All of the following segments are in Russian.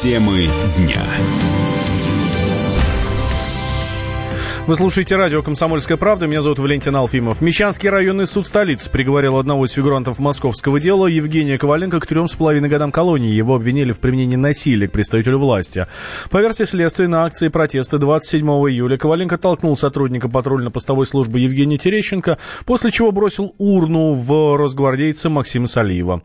Темы дня. Вы слушаете радио «Комсомольская правда». Меня зовут Валентин Алфимов. Мещанский районный суд столицы приговорил одного из фигурантов московского дела, Евгения Коваленко, к трем с половиной годам колонии. Его обвинили в применении насилия к представителю власти. По версии следствия, на акции протеста 27 июля Коваленко толкнул сотрудника патрульно-постовой службы Евгения Терещенко, после чего бросил урну в росгвардейца Максима Салиева.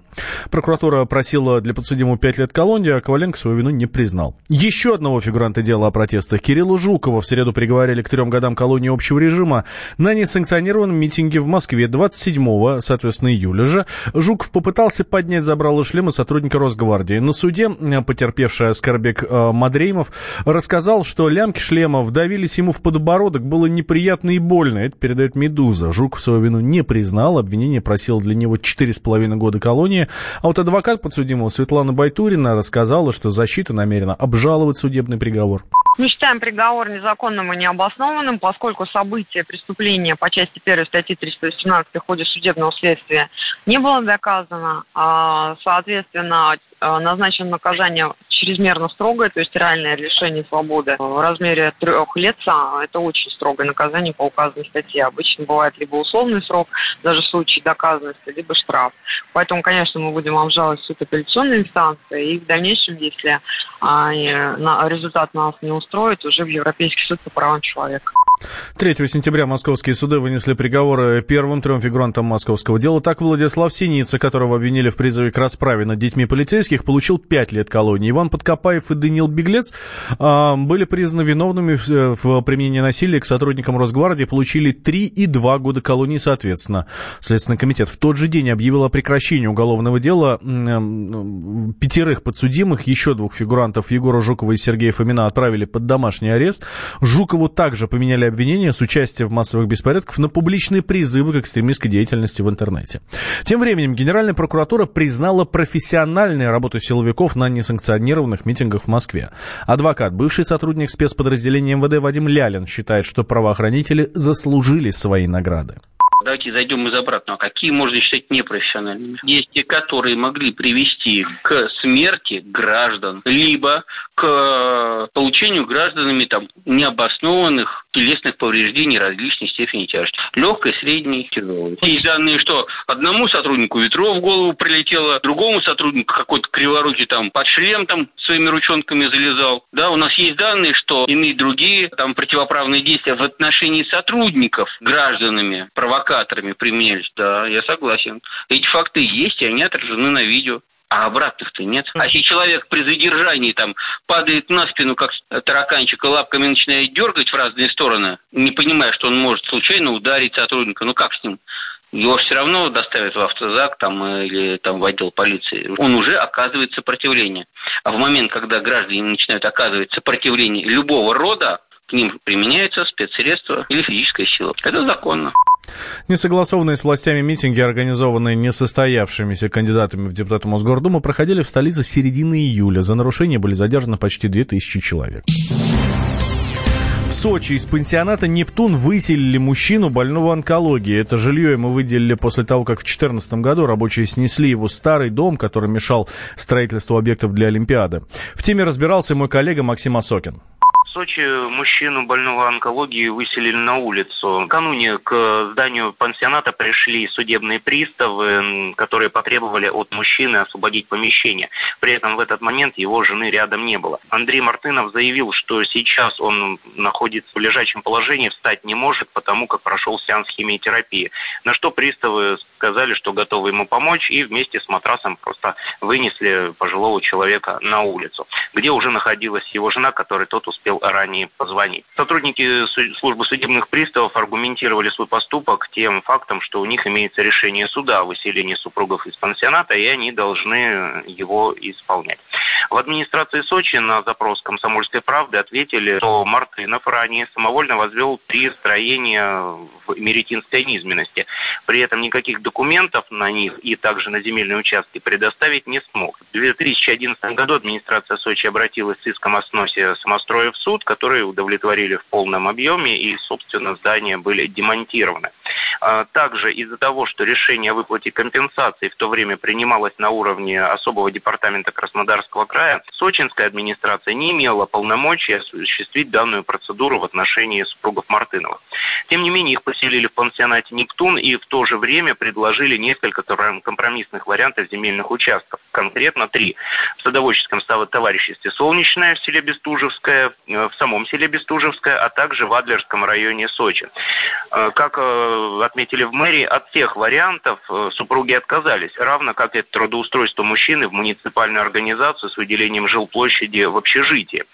Прокуратура просила для подсудимого 5 лет колонии, а Коваленко свою вину не признал. Еще одного фигуранта дела о протестах, Кирилла Жукова, в среду приговорили к трем годам колонии общего режима на несанкционированном митинге в Москве 27 соответственно, июля же. Жуков попытался поднять забрало шлема сотрудника Росгвардии. На суде э, потерпевший Аскарбек э, Мадреймов рассказал, что лямки шлема вдавились ему в подбородок, было неприятно и больно. Это передает «Медуза». Жуков свою вину не признал, обвинение просило для него 4,5 года колонии. А вот адвокат подсудимого Светлана Байтурина рассказала, что защита намерена обжаловать судебный приговор. Мы считаем приговор незаконным и необоснованным, поскольку событие преступления по части 1 статьи 318 в ходе судебного следствия не было доказано. А, соответственно, назначено наказание чрезмерно строгое, то есть реальное лишение свободы в размере трех лет. Это очень строгое наказание по указанной статье. Обычно бывает либо условный срок, даже в случае доказанности, либо штраф. Поэтому, конечно, мы будем обжаловать суд апелляционной инстанции, и в дальнейшем, если а, результат нас не устроит, уже в Европейский суд по правам человека. 3 сентября московские суды вынесли приговоры первым трем фигурантам московского дела. Так Владислав Синица, которого обвинили в призыве к расправе над детьми полицейских, получил 5 лет колонии. Иван Подкопаев и Даниил Беглец э, были признаны виновными в, в применении насилия к сотрудникам Росгвардии, получили 3 и 2 года колонии соответственно. Следственный комитет в тот же день объявил о прекращении уголовного дела. Э, пятерых подсудимых, еще двух фигурантов Егора Жукова и Сергея Фомина отправили под домашний арест. Жукову также поменяли обвинения с участием в массовых беспорядках на публичные призывы к экстремистской деятельности в интернете. Тем временем Генеральная прокуратура признала профессиональную работу силовиков на несанкционированных митингах в Москве. Адвокат, бывший сотрудник спецподразделения МВД Вадим Лялин считает, что правоохранители заслужили свои награды. Давайте зайдем из обратного. Какие можно считать непрофессиональными? Те, которые могли привести к смерти граждан, либо к получению гражданами там необоснованных телесных повреждений различной степени тяжести. Легкой, средней, тяжелой. Есть данные, что одному сотруднику ветро в голову прилетело, другому сотруднику какой-то криворукий там под шлем там своими ручонками залезал. Да, у нас есть данные, что иные другие там противоправные действия в отношении сотрудников гражданами, провокаторами применялись. Да, я согласен. Эти факты есть, и они отражены на видео а обратных-то нет. А если человек при задержании там падает на спину, как тараканчик, и лапками начинает дергать в разные стороны, не понимая, что он может случайно ударить сотрудника, ну как с ним? Его все равно доставят в автозак там, или там, в отдел полиции. Он уже оказывает сопротивление. А в момент, когда граждане начинают оказывать сопротивление любого рода, к ним применяются спецсредства или физическая сила. Это законно. Несогласованные с властями митинги, организованные несостоявшимися кандидатами в депутаты Мосгордумы, проходили в столице с середины июля. За нарушение были задержаны почти 2000 человек. В Сочи из пансионата «Нептун» выселили мужчину больного онкологией. Это жилье ему выделили после того, как в 2014 году рабочие снесли его старый дом, который мешал строительству объектов для Олимпиады. В теме разбирался мой коллега Максим Осокин. Сочи мужчину больного онкологии выселили на улицу. Накануне к зданию пансионата пришли судебные приставы, которые потребовали от мужчины освободить помещение. При этом в этот момент его жены рядом не было. Андрей Мартынов заявил, что сейчас он находится в лежачем положении, встать не может, потому как прошел сеанс химиотерапии. На что приставы сказали, что готовы ему помочь, и вместе с матрасом просто вынесли пожилого человека на улицу, где уже находилась его жена, которой тот успел ранее позвонить. Сотрудники службы судебных приставов аргументировали свой поступок тем фактом, что у них имеется решение суда о выселении супругов из пансионата, и они должны его исполнять. В администрации Сочи на запрос «Комсомольской правды» ответили, что Мартынов ранее самовольно возвел три строения в Меретинской низменности. При этом никаких документов на них и также на земельные участки предоставить не смог. В 2011 году администрация Сочи обратилась с иском о сносе самостроя в суд, суд, которые удовлетворили в полном объеме и, собственно, здания были демонтированы. А, также из-за того, что решение о выплате компенсации в то время принималось на уровне особого департамента Краснодарского края, сочинская администрация не имела полномочий осуществить данную процедуру в отношении супругов Мартынова. Тем не менее, их поселили в пансионате «Нептун» и в то же время предложили несколько компромиссных вариантов земельных участков. Конкретно три. В садоводческом товариществе «Солнечное» в селе Бестужевское, э, в самом селе Бестужевское, а также в Адлерском районе Сочи. Э, как э, отметили в мэрии, от всех вариантов супруги отказались, равно как и трудоустройство мужчины в муниципальную организацию с выделением жилплощади в общежитии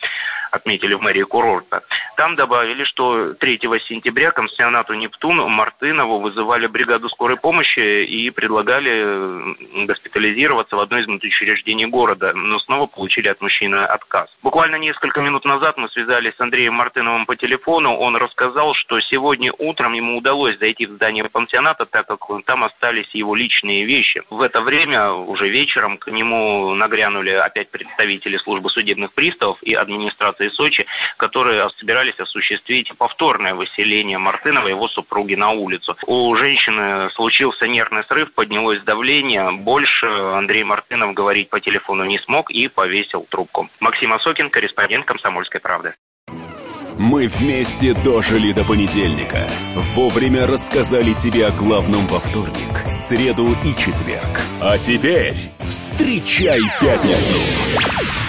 отметили в мэрии курорта. Там добавили, что 3 сентября к пансионату «Нептун» Мартынову вызывали бригаду скорой помощи и предлагали госпитализироваться в одно из учреждений города, но снова получили от мужчины отказ. Буквально несколько минут назад мы связались с Андреем Мартыновым по телефону. Он рассказал, что сегодня утром ему удалось зайти в здание пансионата, так как там остались его личные вещи. В это время, уже вечером, к нему нагрянули опять представители службы судебных приставов и администрации Сочи, которые собирались осуществить повторное выселение Мартынова и его супруги на улицу. У женщины случился нервный срыв, поднялось давление. Больше Андрей Мартынов говорить по телефону не смог и повесил трубку. Максим Осокин, корреспондент «Комсомольской правды». Мы вместе дожили до понедельника. Вовремя рассказали тебе о главном во вторник, среду и четверг. А теперь встречай пятницу!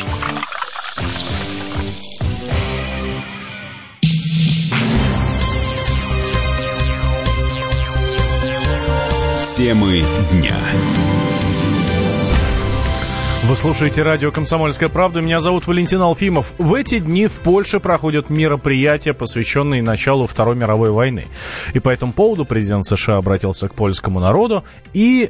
Темы дня. Вы слушаете радио «Комсомольская правда». Меня зовут Валентин Алфимов. В эти дни в Польше проходят мероприятия, посвященные началу Второй мировой войны. И по этому поводу президент США обратился к польскому народу и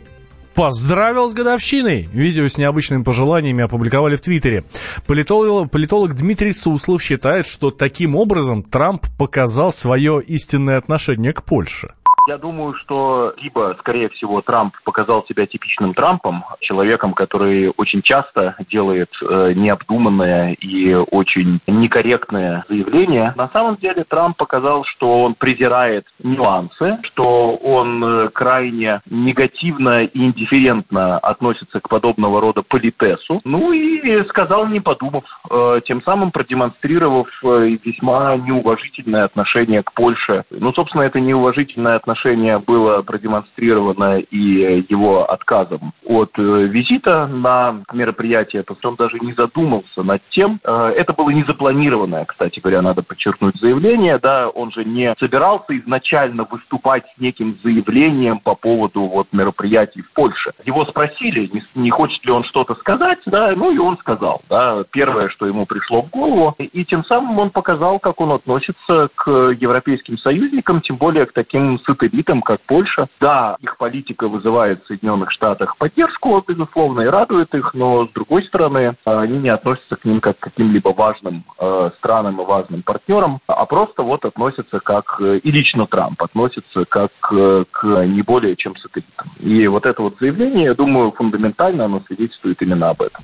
поздравил с годовщиной. Видео с необычными пожеланиями опубликовали в Твиттере. Политолог, политолог Дмитрий Суслов считает, что таким образом Трамп показал свое истинное отношение к Польше. Я думаю, что либо, скорее всего, Трамп показал себя типичным Трампом, человеком, который очень часто делает э, необдуманное и очень некорректное заявление. На самом деле Трамп показал, что он презирает нюансы, что он э, крайне негативно и индифферентно относится к подобного рода политесу. Ну и сказал, не подумав, э, тем самым продемонстрировав э, весьма неуважительное отношение к Польше. Ну, собственно, это неуважительное отношение отношение было продемонстрировано и его отказом от э, визита на мероприятие, что он даже не задумался над тем. Э, это было не запланированное, кстати говоря, надо подчеркнуть заявление, да, он же не собирался изначально выступать с неким заявлением по поводу вот мероприятий в Польше. Его спросили, не, хочет ли он что-то сказать, да, ну и он сказал, да, первое, что ему пришло в голову, и тем самым он показал, как он относится к европейским союзникам, тем более к таким сытым элитам, как Польша. Да, их политика вызывает в Соединенных Штатах поддержку, безусловно, и радует их, но, с другой стороны, они не относятся к ним как к каким-либо важным э, странам и важным партнерам, а просто вот относятся как, э, и лично Трамп относится как э, к не более чем сателлитам. И вот это вот заявление, я думаю, фундаментально оно свидетельствует именно об этом.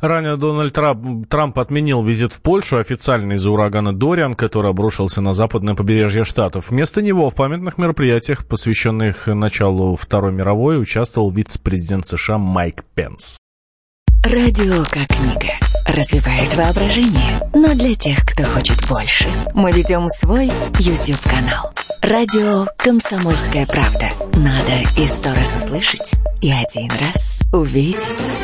Ранее Дональд Трамп, Трамп отменил визит в Польшу официально из-за урагана Дориан, который обрушился на западное побережье Штатов. Вместо него в памятных мероприятиях, посвященных началу Второй мировой, участвовал вице-президент США Майк Пенс. Радио как книга. Развивает воображение. Но для тех, кто хочет больше. Мы ведем свой YouTube-канал. Радио «Комсомольская правда». Надо и сто раз услышать, и один раз увидеть.